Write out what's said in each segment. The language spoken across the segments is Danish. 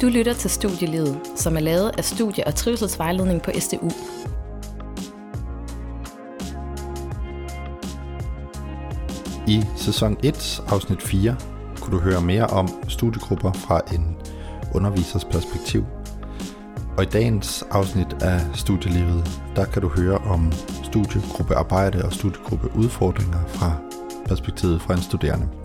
Du lytter til Studielivet, som er lavet af Studie- og Trivselsvejledning på SDU. I sæson 1, afsnit 4, kunne du høre mere om studiegrupper fra en undervisers perspektiv. Og i dagens afsnit af Studielivet, der kan du høre om studiegruppearbejde og studiegruppeudfordringer fra perspektivet fra en studerende.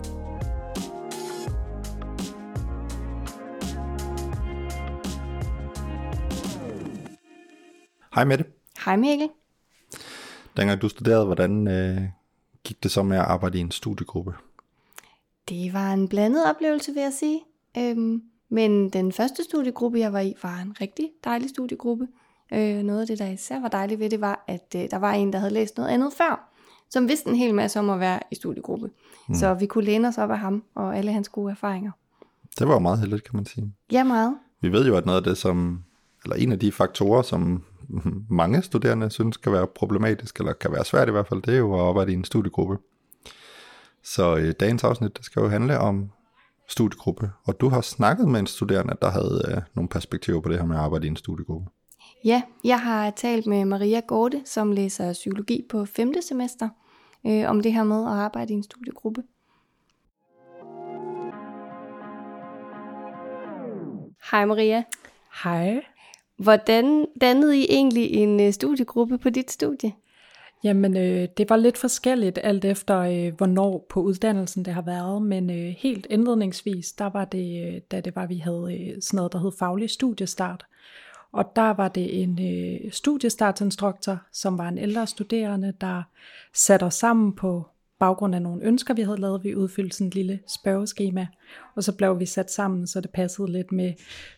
Hej Mette. Hej Mikkel. Dengang du studerede, hvordan øh, gik det så med at arbejde i en studiegruppe? Det var en blandet oplevelse, vil jeg sige. Øhm, men den første studiegruppe, jeg var i, var en rigtig dejlig studiegruppe. Øh, noget af det, der især var dejligt ved det, var, at øh, der var en, der havde læst noget andet før, som vidste en hel masse om at være i studiegruppe. Mm. Så vi kunne læne os op af ham og alle hans gode erfaringer. Det var jo meget heldigt, kan man sige. Ja, meget. Vi ved jo, at noget af det, som, eller en af de faktorer, som mange studerende synes kan være problematisk, eller kan være svært i hvert fald, det er jo at arbejde i en studiegruppe. Så øh, dagens afsnit det skal jo handle om studiegruppe, og du har snakket med en studerende, der havde øh, nogle perspektiver på det her med at arbejde i en studiegruppe. Ja, jeg har talt med Maria Gorte, som læser psykologi på 5. semester, øh, om det her med at arbejde i en studiegruppe. Hej Maria. Hej. Hvordan dannede I egentlig en øh, studiegruppe på dit studie? Jamen, øh, det var lidt forskelligt alt efter, øh, hvornår på uddannelsen det har været, men øh, helt indledningsvis, der var det, øh, da det var, vi havde øh, sådan noget, der hed faglig studiestart. Og der var det en øh, studiestartsinstruktor, som var en ældre studerende, der satte os sammen på baggrund af nogle ønsker, vi havde lavet. Vi udfyldte sådan et lille spørgeskema, og så blev vi sat sammen, så det passede lidt med,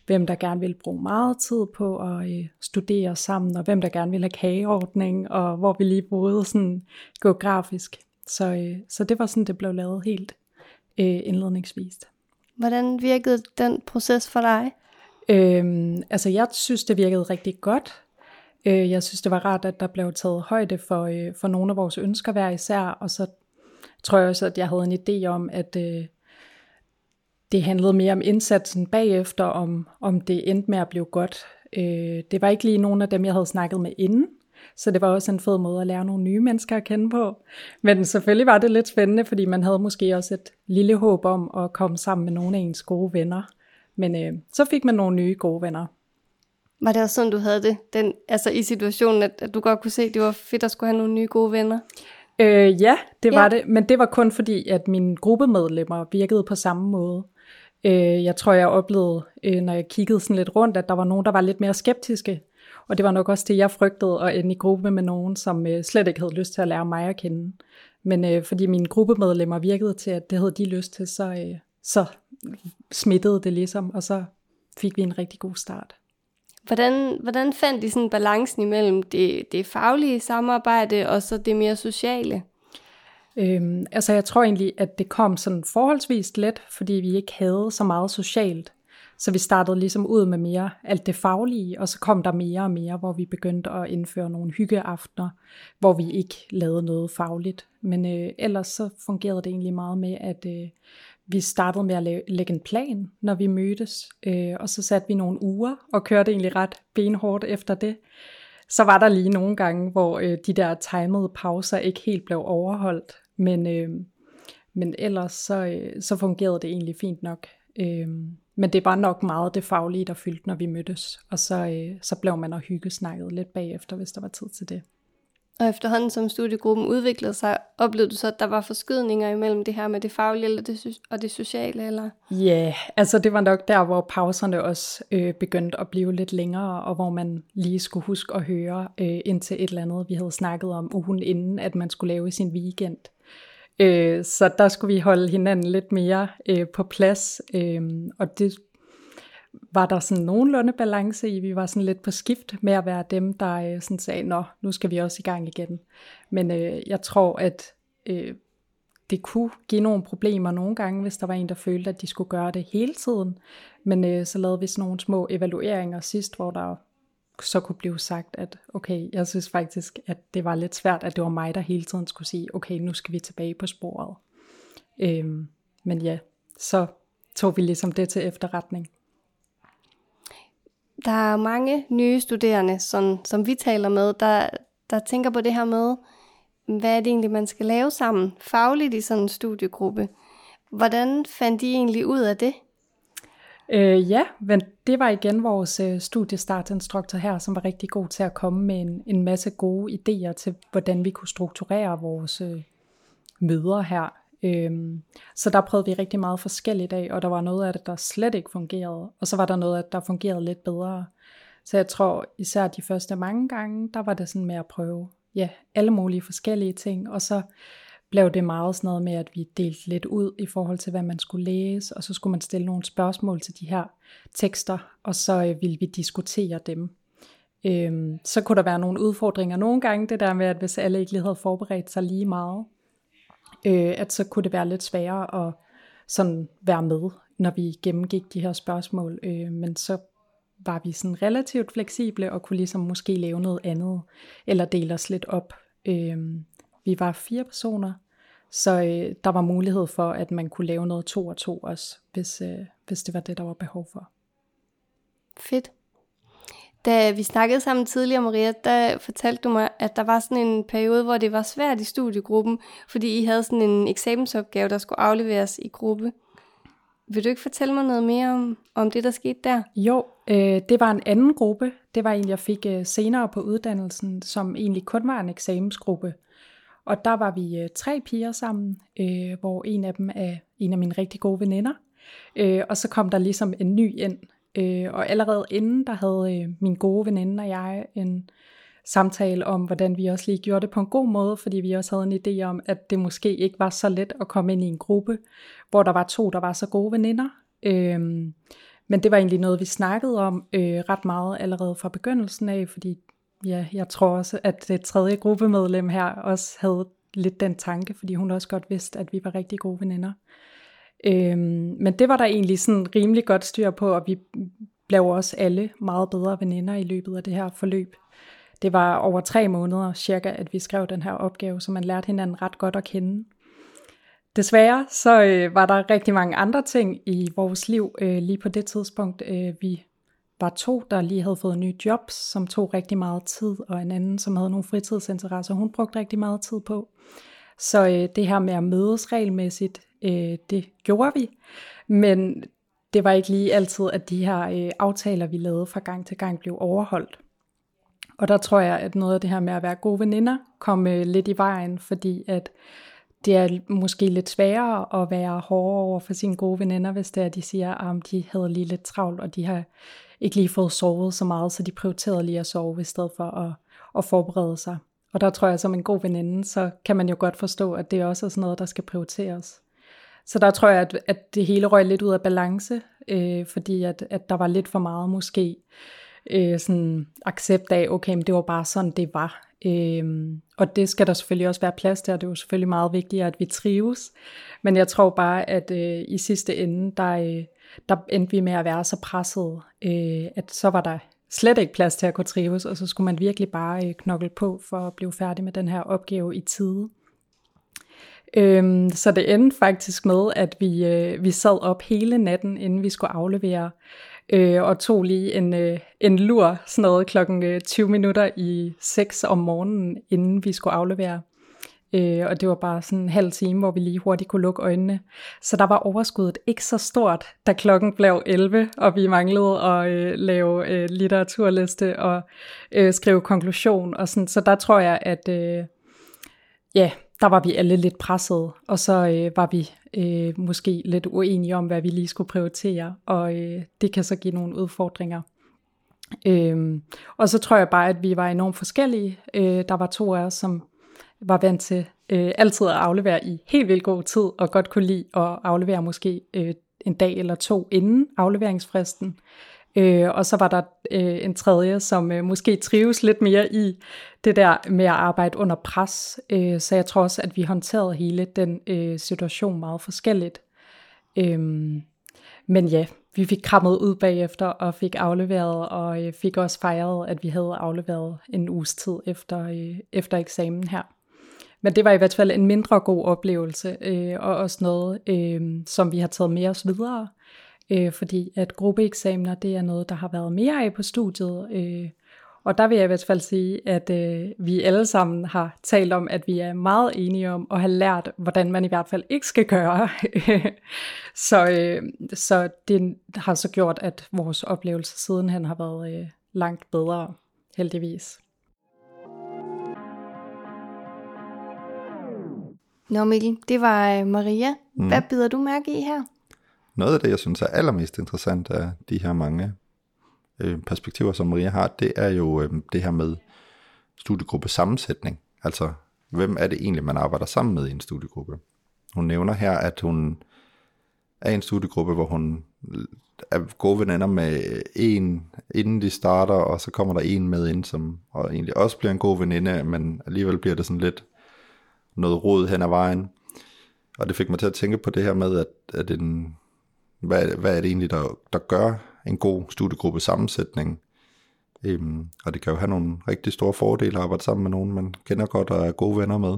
hvem der gerne ville bruge meget tid på at øh, studere sammen, og hvem der gerne ville have kageordning, og hvor vi lige boede sådan geografisk. Så, øh, så det var sådan, det blev lavet helt øh, indledningsvist. Hvordan virkede den proces for dig? Øhm, altså jeg synes, det virkede rigtig godt. Øh, jeg synes, det var rart, at der blev taget højde for, øh, for nogle af vores ønsker hver især, og så tror jeg også, at jeg havde en idé om, at øh, det handlede mere om indsatsen bagefter, om, om det endte med at blive godt. Øh, det var ikke lige nogen af dem, jeg havde snakket med inden, så det var også en fed måde at lære nogle nye mennesker at kende på. Men selvfølgelig var det lidt spændende, fordi man havde måske også et lille håb om at komme sammen med nogle af ens gode venner. Men øh, så fik man nogle nye gode venner. Var det også sådan, du havde det? Den, altså i situationen, at, at du godt kunne se, at det var fedt at skulle have nogle nye gode venner? Øh, ja, det var ja. det. Men det var kun fordi, at mine gruppemedlemmer virkede på samme måde. Øh, jeg tror, jeg oplevede, øh, når jeg kiggede sådan lidt rundt, at der var nogen, der var lidt mere skeptiske. Og det var nok også det, jeg frygtede, at ende i gruppe med nogen, som øh, slet ikke havde lyst til at lære mig at kende. Men øh, fordi mine gruppemedlemmer virkede til, at det havde de lyst til, så, øh, så smittede det ligesom, og så fik vi en rigtig god start. Hvordan, hvordan fandt I sådan balancen imellem det, det faglige samarbejde og så det mere sociale? Øhm, altså jeg tror egentlig, at det kom sådan forholdsvis let, fordi vi ikke havde så meget socialt. Så vi startede ligesom ud med mere alt det faglige, og så kom der mere og mere, hvor vi begyndte at indføre nogle hyggeaftener, hvor vi ikke lavede noget fagligt. Men øh, ellers så fungerede det egentlig meget med, at øh, vi startede med at lægge en plan, når vi mødtes, øh, og så satte vi nogle uger og kørte egentlig ret benhårdt efter det. Så var der lige nogle gange, hvor øh, de der timede pauser ikke helt blev overholdt, men, øh, men ellers så, øh, så fungerede det egentlig fint nok. Øh, men det var nok meget det faglige, der fyldte, når vi mødtes, og så, øh, så blev man og hygge snakket lidt bagefter, hvis der var tid til det. Og efterhånden som studiegruppen udviklede sig, oplevede du så, at der var forskydninger imellem det her med det faglige eller det, og det sociale? Eller? Ja, yeah, altså det var nok der, hvor pauserne også øh, begyndte at blive lidt længere, og hvor man lige skulle huske at høre øh, ind til et eller andet, vi havde snakket om ugen inden, at man skulle lave i sin weekend. Øh, så der skulle vi holde hinanden lidt mere øh, på plads, øh, og det var der sådan nogenlunde balance i. Vi var sådan lidt på skift med at være dem, der øh, sådan sagde, nå, nu skal vi også i gang igen. Men øh, jeg tror, at øh, det kunne give nogle problemer nogle gange, hvis der var en, der følte, at de skulle gøre det hele tiden. Men øh, så lavede vi sådan nogle små evalueringer sidst, hvor der så kunne blive sagt, at okay, jeg synes faktisk, at det var lidt svært, at det var mig, der hele tiden skulle sige, okay, nu skal vi tilbage på sporet. Øhm, men ja, så tog vi ligesom det til efterretning der er mange nye studerende, som, som vi taler med, der, der tænker på det her med, hvad er det egentlig, man skal lave sammen fagligt i sådan en studiegruppe. Hvordan fandt I egentlig ud af det? Øh, ja, men det var igen vores øh, studiestartinstruktor her, som var rigtig god til at komme med en, en masse gode idéer til, hvordan vi kunne strukturere vores øh, møder her. Øhm, så der prøvede vi rigtig meget forskelligt af, og der var noget af det, der slet ikke fungerede, og så var der noget af det, der fungerede lidt bedre. Så jeg tror især de første mange gange, der var det sådan med at prøve ja, alle mulige forskellige ting, og så blev det meget sådan noget med, at vi delte lidt ud i forhold til, hvad man skulle læse, og så skulle man stille nogle spørgsmål til de her tekster, og så øh, ville vi diskutere dem. Øhm, så kunne der være nogle udfordringer nogle gange, det der med, at hvis alle ikke lige havde forberedt sig lige meget, øh, at så kunne det være lidt sværere at sådan være med, når vi gennemgik de her spørgsmål. Øh, men så var vi sådan relativt fleksible og kunne ligesom måske lave noget andet, eller dele os lidt op. Øh, vi var fire personer, så øh, der var mulighed for, at man kunne lave noget to og to også, hvis, øh, hvis det var det, der var behov for. Fedt. Da vi snakkede sammen tidligere, Maria, der fortalte du mig, at der var sådan en periode, hvor det var svært i studiegruppen, fordi I havde sådan en eksamensopgave, der skulle afleveres i gruppe. Vil du ikke fortælle mig noget mere om, om det, der skete der? Jo, øh, det var en anden gruppe. Det var en, jeg fik øh, senere på uddannelsen, som egentlig kun var en eksamensgruppe. Og der var vi øh, tre piger sammen, øh, hvor en af dem er en af mine rigtig gode veninder. Øh, og så kom der ligesom en ny ind. Øh, og allerede inden, der havde øh, min gode veninde og jeg en samtale om, hvordan vi også lige gjorde det på en god måde, fordi vi også havde en idé om, at det måske ikke var så let at komme ind i en gruppe, hvor der var to, der var så gode veninder. Øh, men det var egentlig noget, vi snakkede om øh, ret meget allerede fra begyndelsen af, fordi ja, jeg tror også, at det tredje gruppemedlem her også havde lidt den tanke, fordi hun også godt vidste, at vi var rigtig gode veninder. Øhm, men det var der egentlig sådan rimelig godt styr på, og vi blev også alle meget bedre veninder i løbet af det her forløb. Det var over tre måneder cirka, at vi skrev den her opgave, så man lærte hinanden ret godt at kende. Desværre så øh, var der rigtig mange andre ting i vores liv øh, lige på det tidspunkt. Øh, vi var to, der lige havde fået nye jobs, som tog rigtig meget tid, og en anden, som havde nogle fritidsinteresser, hun brugte rigtig meget tid på. Så øh, det her med at mødes regelmæssigt, øh, det gjorde vi. Men det var ikke lige altid, at de her øh, aftaler, vi lavede fra gang til gang, blev overholdt. Og der tror jeg, at noget af det her med at være gode veninder kom øh, lidt i vejen, fordi at det er måske lidt sværere at være hårdere over for sine gode veninder, hvis det er, at de siger, ah, at de havde lige lidt travlt, og de har ikke lige fået sovet så meget, så de prioriterede lige at sove i stedet for at, at forberede sig. Og der tror jeg, som en god veninde, så kan man jo godt forstå, at det også er sådan noget, der skal prioriteres. Så der tror jeg, at, at det hele røg lidt ud af balance, øh, fordi at, at der var lidt for meget måske øh, sådan accept af, okay, men det var bare sådan, det var. Øh, og det skal der selvfølgelig også være plads til, og det er jo selvfølgelig meget vigtigt, at vi trives. Men jeg tror bare, at øh, i sidste ende, der, øh, der endte vi med at være så presset, øh, at så var der slet ikke plads til at kunne trives, og så skulle man virkelig bare øh, knokle på for at blive færdig med den her opgave i tide. Øhm, så det endte faktisk med, at vi, øh, vi sad op hele natten, inden vi skulle aflevere, øh, og tog lige en, øh, en lur, sådan noget klokken øh, 20 minutter i 6 om morgenen, inden vi skulle aflevere. Øh, og det var bare sådan en halv time, hvor vi lige hurtigt kunne lukke øjnene. Så der var overskuddet ikke så stort, da klokken blev 11, og vi manglede at øh, lave øh, litteraturliste og øh, skrive konklusion. Og sådan. Så der tror jeg, at øh, ja, der var vi alle lidt presset, og så øh, var vi øh, måske lidt uenige om, hvad vi lige skulle prioritere, og øh, det kan så give nogle udfordringer. Øhm, og så tror jeg bare, at vi var enormt forskellige. Øh, der var to af os, som var vant til øh, altid at aflevere i helt vildt god tid, og godt kunne lide at aflevere måske øh, en dag eller to inden afleveringsfristen. Øh, og så var der øh, en tredje, som øh, måske trives lidt mere i det der med at arbejde under pres. Øh, så jeg tror også, at vi håndterede hele den øh, situation meget forskelligt. Øh, men ja, vi fik krammet ud bagefter og fik afleveret, og øh, fik også fejret, at vi havde afleveret en uges tid efter, øh, efter eksamen her. Men det var i hvert fald en mindre god oplevelse, øh, og også noget, øh, som vi har taget med os videre. øh, fordi at gruppeeksamener, det er noget, der har været mere af på studiet, øh, og der vil jeg i hvert fald sige, at øh, vi alle sammen har talt om, at vi er meget enige om at have lært, hvordan man i hvert fald ikke skal gøre. så, øh, så det har så gjort, at vores oplevelse sidenhen har været øh, langt bedre, heldigvis. Nå Mikkel, det var øh, Maria. Mm. Hvad bider du mærke i her? Noget af det, jeg synes er allermest interessant af de her mange øh, perspektiver, som Maria har, det er jo øh, det her med studiegruppe sammensætning. Altså, hvem er det egentlig, man arbejder sammen med i en studiegruppe? Hun nævner her, at hun er i en studiegruppe, hvor hun er gode venner med en, inden de starter, og så kommer der en med ind, som og egentlig også bliver en god veninde, men alligevel bliver det sådan lidt noget rod hen ad vejen. Og det fik mig til at tænke på det her med, at, at en, hvad, hvad er det egentlig, der, der gør en god studiegruppe sammensætning? Øhm, og det kan jo have nogle rigtig store fordele at arbejde sammen med nogen, man kender godt og er gode venner med.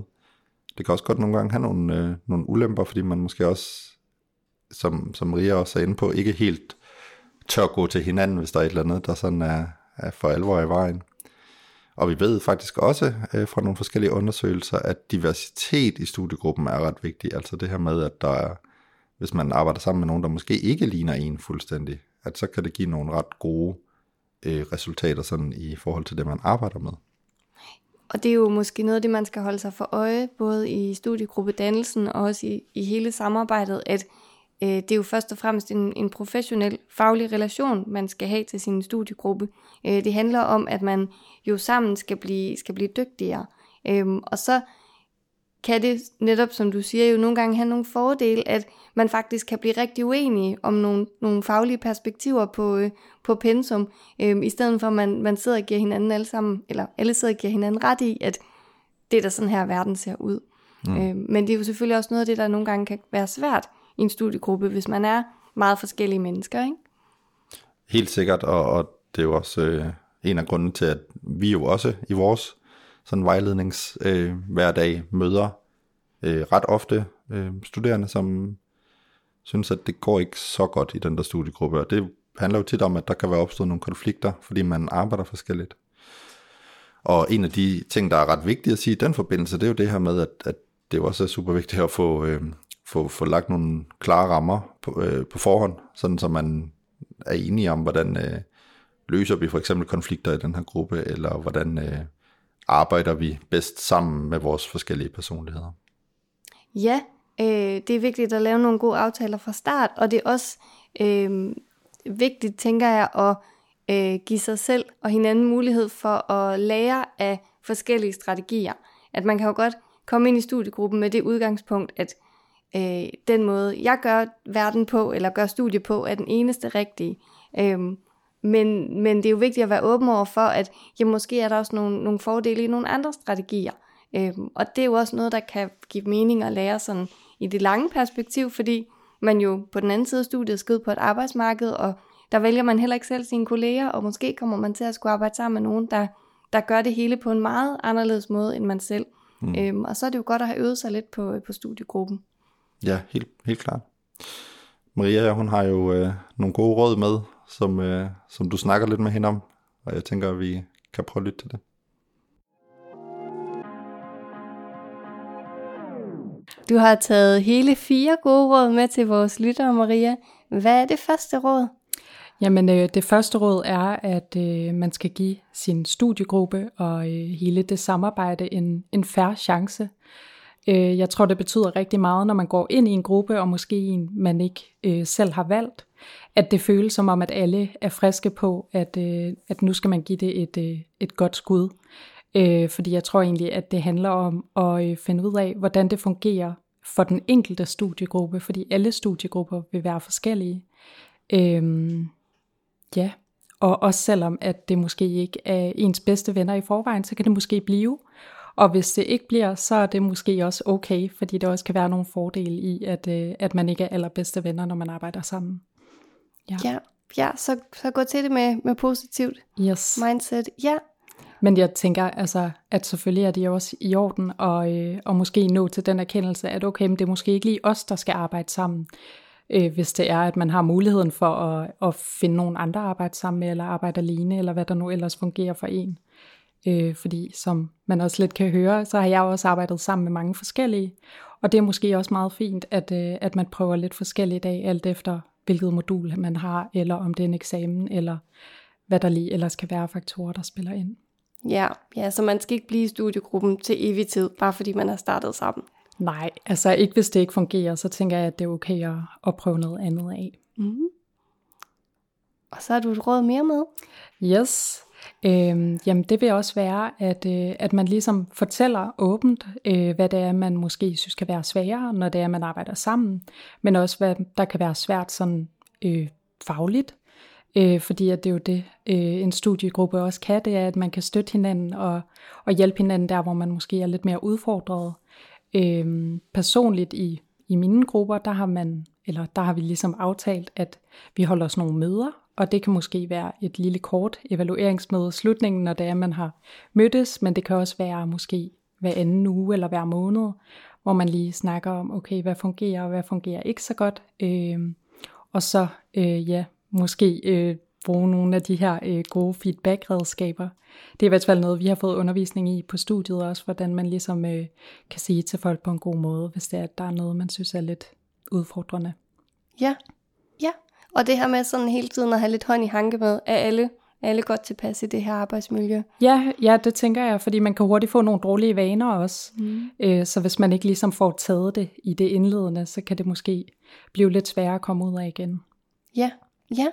Det kan også godt nogle gange have nogle, øh, nogle ulemper, fordi man måske også, som, som Ria også er inde på, ikke helt tør gå til hinanden, hvis der er et eller andet, der sådan er, er for alvor i vejen. Og vi ved faktisk også øh, fra nogle forskellige undersøgelser, at diversitet i studiegruppen er ret vigtig. Altså det her med, at der er, hvis man arbejder sammen med nogen, der måske ikke ligner en fuldstændig, at så kan det give nogle ret gode øh, resultater sådan i forhold til det, man arbejder med. Og det er jo måske noget af det, man skal holde sig for øje, både i studiegruppedannelsen og også i, i hele samarbejdet, at øh, det er jo først og fremmest en, en professionel, faglig relation, man skal have til sin studiegruppe. Øh, det handler om, at man jo sammen skal blive, skal blive dygtigere. Øh, og så kan det netop, som du siger, jo nogle gange have nogle fordele, at man faktisk kan blive rigtig uenige om nogle, nogle faglige perspektiver på, øh, på pensum, øh, i stedet for at man, man sidder og giver hinanden alle sammen, eller alle sidder og giver hinanden ret i, at det er der sådan her verden ser ud. Mm. Øh, men det er jo selvfølgelig også noget af det, der nogle gange kan være svært i en studiegruppe, hvis man er meget forskellige mennesker, ikke? Helt sikkert, og, og det er jo også øh, en af grundene til, at vi jo også i vores sådan vejlednings øh, hverdag møder øh, ret ofte øh, studerende, som synes, at det går ikke så godt i den der studiegruppe, og det handler jo tit om, at der kan være opstået nogle konflikter, fordi man arbejder forskelligt. Og en af de ting, der er ret vigtigt at sige i den forbindelse, det er jo det her med, at, at det jo også er super vigtigt at få, øh, få, få lagt nogle klare rammer på, øh, på forhånd, sådan så man er enige om, hvordan øh, løser vi for eksempel konflikter i den her gruppe, eller hvordan øh, arbejder vi bedst sammen med vores forskellige personligheder. Ja, øh, det er vigtigt at lave nogle gode aftaler fra start, og det er også øh, vigtigt, tænker jeg, at øh, give sig selv og hinanden mulighed for at lære af forskellige strategier. At man kan jo godt komme ind i studiegruppen med det udgangspunkt, at øh, den måde, jeg gør verden på, eller gør studie på, er den eneste rigtige. Øh, men, men det er jo vigtigt at være åben over for, at ja, måske er der også nogle, nogle fordele i nogle andre strategier. Øhm, og det er jo også noget, der kan give mening at lære sådan i det lange perspektiv, fordi man jo på den anden side af studiet skal ud på et arbejdsmarked, og der vælger man heller ikke selv sine kolleger, og måske kommer man til at skulle arbejde sammen med nogen, der, der gør det hele på en meget anderledes måde end man selv. Mm. Øhm, og så er det jo godt at have øvet sig lidt på, på studiegruppen. Ja, helt, helt klart. Maria, hun har jo øh, nogle gode råd med, som, øh, som du snakker lidt med hende om, og jeg tænker, at vi kan prøve at lytte til det. Du har taget hele fire gode råd med til vores lyttere, Maria. Hvad er det første råd? Jamen, øh, det første råd er, at øh, man skal give sin studiegruppe og øh, hele det samarbejde en, en færre chance. Øh, jeg tror, det betyder rigtig meget, når man går ind i en gruppe, og måske en, man ikke øh, selv har valgt, at det føles som om, at alle er friske på, at, øh, at nu skal man give det et, øh, et godt skud. Øh, fordi jeg tror egentlig, at det handler om at øh, finde ud af, hvordan det fungerer for den enkelte studiegruppe, fordi alle studiegrupper vil være forskellige. Øh, ja, og også selvom at det måske ikke er ens bedste venner i forvejen, så kan det måske blive. Og hvis det ikke bliver, så er det måske også okay, fordi der også kan være nogle fordele i, at, øh, at man ikke er allerbedste venner, når man arbejder sammen. Ja, ja, ja så, så gå til det med, med positivt yes. mindset. Ja. Men jeg tænker, altså, at selvfølgelig er det også i orden, og, øh, og måske nå til den erkendelse, at okay, men det er måske ikke lige os, der skal arbejde sammen. øh, hvis det er, at man har muligheden for at, at finde nogle andre at arbejde sammen med, eller arbejde alene, eller hvad der nu ellers fungerer for en. Øh, fordi som man også lidt kan høre, så har jeg også arbejdet sammen med mange forskellige, og det er måske også meget fint, at, øh, at man prøver lidt forskellige i dag, alt efter hvilket modul man har, eller om det er en eksamen, eller hvad der lige ellers kan være faktorer, der spiller ind. Ja, ja, så man skal ikke blive i studiegruppen til evig tid, bare fordi man har startet sammen. Nej, altså ikke hvis det ikke fungerer, så tænker jeg, at det er okay at, at prøve noget andet af. Mm. Og så har du et råd mere med? Yes. Øhm, jamen det vil også være, at, øh, at man ligesom fortæller åbent, øh, hvad det er, man måske synes kan være sværere, når det er, man arbejder sammen, men også hvad der kan være svært sådan øh, fagligt. Øh, fordi at det er jo det, øh, en studiegruppe også kan, det er, at man kan støtte hinanden og, og hjælpe hinanden der, hvor man måske er lidt mere udfordret. Øh, personligt i, i mine grupper, der har man, eller der har vi ligesom aftalt, at vi holder os nogle møder, og det kan måske være et lille kort evalueringsmøde i slutningen, når det er, man har mødtes, men det kan også være måske hver anden uge eller hver måned, hvor man lige snakker om, okay, hvad fungerer og hvad fungerer ikke så godt. Øh, og så, øh, ja, måske øh, bruge nogle af de her øh, gode feedback-redskaber. Det er i hvert fald noget, vi har fået undervisning i på studiet også, hvordan man ligesom øh, kan sige til folk på en god måde, hvis det er, at der er noget, man synes er lidt udfordrende. Ja, ja. Og det her med sådan hele tiden at have lidt hånd i hanke med, er alle, er alle godt tilpas i det her arbejdsmiljø? Ja, ja, det tænker jeg, fordi man kan hurtigt få nogle dårlige vaner også. Mm. Øh, så hvis man ikke ligesom får taget det i det indledende, så kan det måske blive lidt sværere at komme ud af igen. Ja, ja.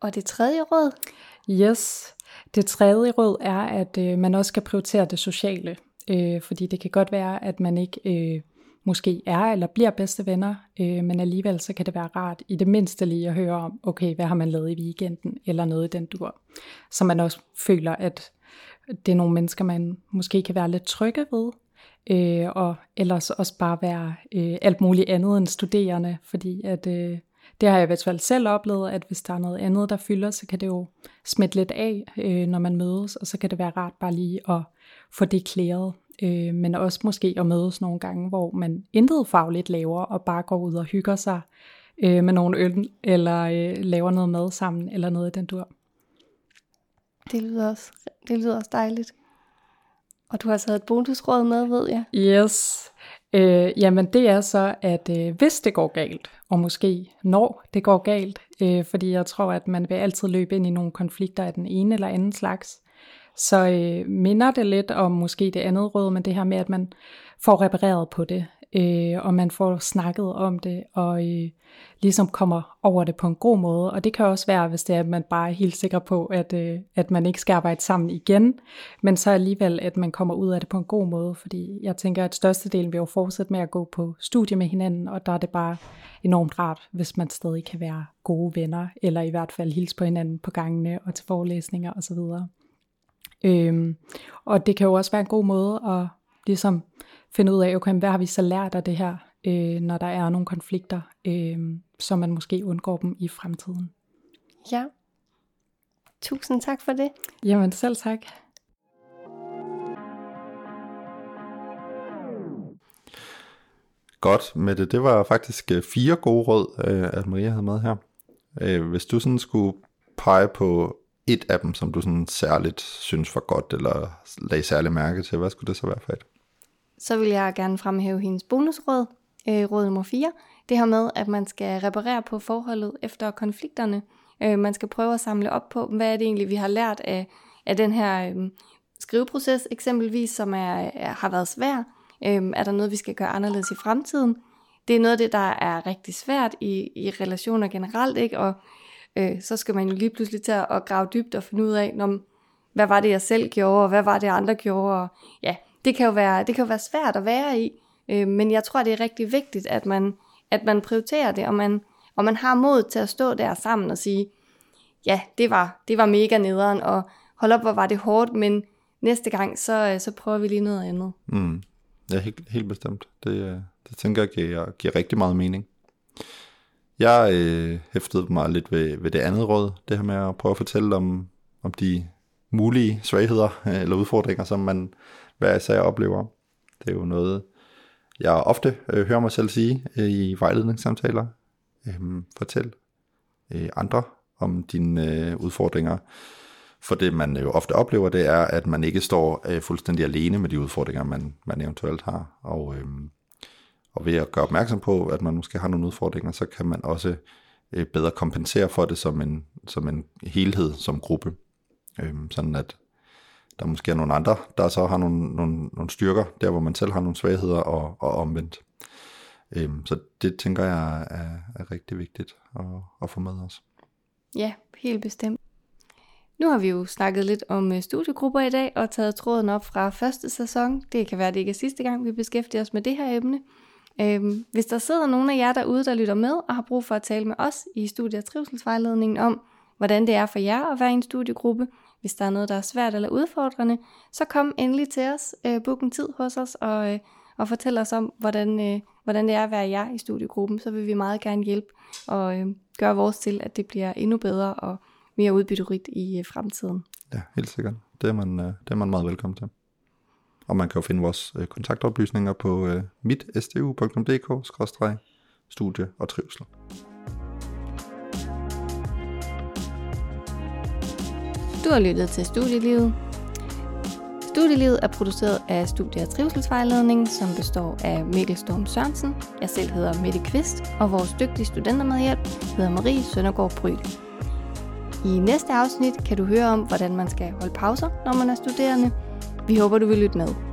Og det tredje råd? Yes, det tredje råd er, at øh, man også skal prioritere det sociale. Øh, fordi det kan godt være, at man ikke øh, måske er eller bliver bedste venner, øh, men alligevel så kan det være rart i det mindste lige at høre om, okay, hvad har man lavet i weekenden, eller noget i den dur. Så man også føler, at det er nogle mennesker, man måske kan være lidt trygge ved, øh, og ellers også bare være øh, alt muligt andet end studerende, fordi at øh, det har jeg i hvert fald selv oplevet, at hvis der er noget andet, der fylder, så kan det jo smitte lidt af, øh, når man mødes, og så kan det være rart bare lige at få det klæret. Øh, men også måske at mødes nogle gange, hvor man intet fagligt laver, og bare går ud og hygger sig øh, med nogle øl, eller øh, laver noget mad sammen, eller noget i den dur. Det lyder også, det lyder også dejligt. Og du har taget et bonusråd med, ved jeg. Yes. Øh, jamen det er så, at øh, hvis det går galt, og måske når det går galt, øh, fordi jeg tror, at man vil altid løbe ind i nogle konflikter af den ene eller anden slags, så øh, minder det lidt om måske det andet råd, men det her med, at man får repareret på det, øh, og man får snakket om det, og øh, ligesom kommer over det på en god måde. Og det kan også være, hvis det er, at man bare er helt sikker på, at, øh, at man ikke skal arbejde sammen igen, men så alligevel, at man kommer ud af det på en god måde, fordi jeg tænker, at størstedelen vil jo fortsætte med at gå på studie med hinanden, og der er det bare enormt rart, hvis man stadig kan være gode venner, eller i hvert fald hilse på hinanden på gangene og til forelæsninger osv. Øhm, og det kan jo også være en god måde at ligesom finde ud af, okay, hvad har vi så lært af det her, øh, når der er nogle konflikter, øh, så man måske undgår dem i fremtiden. Ja. Tusind tak for det. Jamen selv tak. Godt, med det. Det var faktisk øh, fire gode råd, øh, at Maria havde med her. Øh, hvis du sådan skulle pege på et af dem, som du sådan særligt synes var godt, eller lagde særlig mærke til, hvad skulle det så være for et? Så vil jeg gerne fremhæve hendes bonusråd, øh, råd nummer 4. Det her med, at man skal reparere på forholdet efter konflikterne. Øh, man skal prøve at samle op på, hvad er det egentlig, vi har lært af, af den her øh, skriveproces, eksempelvis, som er, er, har været svær. Øh, er der noget, vi skal gøre anderledes i fremtiden? Det er noget af det, der er rigtig svært i, i relationer generelt, ikke? Og øh, så skal man jo lige pludselig til at grave dybt og finde ud af, når, hvad var det, jeg selv gjorde, og hvad var det, andre gjorde. Og, ja, det kan jo være, det kan jo være svært at være i, øh, men jeg tror, det er rigtig vigtigt, at man, at man prioriterer det, og man, og man har mod til at stå der sammen og sige, ja, det var, det var mega nederen, og hold op, hvor var det hårdt, men næste gang, så, øh, så prøver vi lige noget andet. Mm. Ja, helt, helt bestemt. Det, øh, det tænker jeg giver, giver rigtig meget mening. Jeg øh, hæftede mig lidt ved, ved det andet råd, det her med at prøve at fortælle om, om de mulige svagheder øh, eller udfordringer, som man hver især oplever. Det er jo noget, jeg ofte øh, hører mig selv sige øh, i vejledningssamtaler. Øh, fortæl øh, andre om dine øh, udfordringer. For det man jo ofte oplever, det er, at man ikke står øh, fuldstændig alene med de udfordringer, man, man eventuelt har. Og, øh, og ved at gøre opmærksom på, at man måske har nogle udfordringer, så kan man også øh, bedre kompensere for det som en, som en helhed, som gruppe. Øh, sådan at der måske er nogle andre, der så har nogle, nogle, nogle styrker, der hvor man selv har nogle svagheder og, og omvendt. Øhm, så det tænker jeg er, er rigtig vigtigt at, at få med os. Ja, helt bestemt. Nu har vi jo snakket lidt om øh, studiegrupper i dag og taget tråden op fra første sæson. Det kan være, at det ikke er sidste gang, vi beskæftiger os med det her emne. Øhm, hvis der sidder nogen af jer derude, der lytter med og har brug for at tale med os i studie- og trivselsvejledningen om, hvordan det er for jer at være i en studiegruppe, hvis der er noget, der er svært eller udfordrende, så kom endelig til os, øh, book en tid hos os og, øh, og fortæl os om, hvordan, øh, hvordan det er at være jer i studiegruppen. Så vil vi meget gerne hjælpe og øh, gøre vores til, at det bliver endnu bedre og mere udbytterigt i øh, fremtiden. Ja, helt sikkert. Det er, man, øh, det er man meget velkommen til. Og man kan jo finde vores øh, kontaktoplysninger på øh, mitstu.dk-studie og trivsel. Du har lyttet til Studielivet. Studielivet er produceret af Studie- og Trivselsvejledning, som består af Mikkel Storm Sørensen. Jeg selv hedder Mette Kvist, og vores dygtige studentermedhjælp hedder Marie Søndergaard Bryl. I næste afsnit kan du høre om, hvordan man skal holde pauser, når man er studerende. Vi håber, du vil lytte med.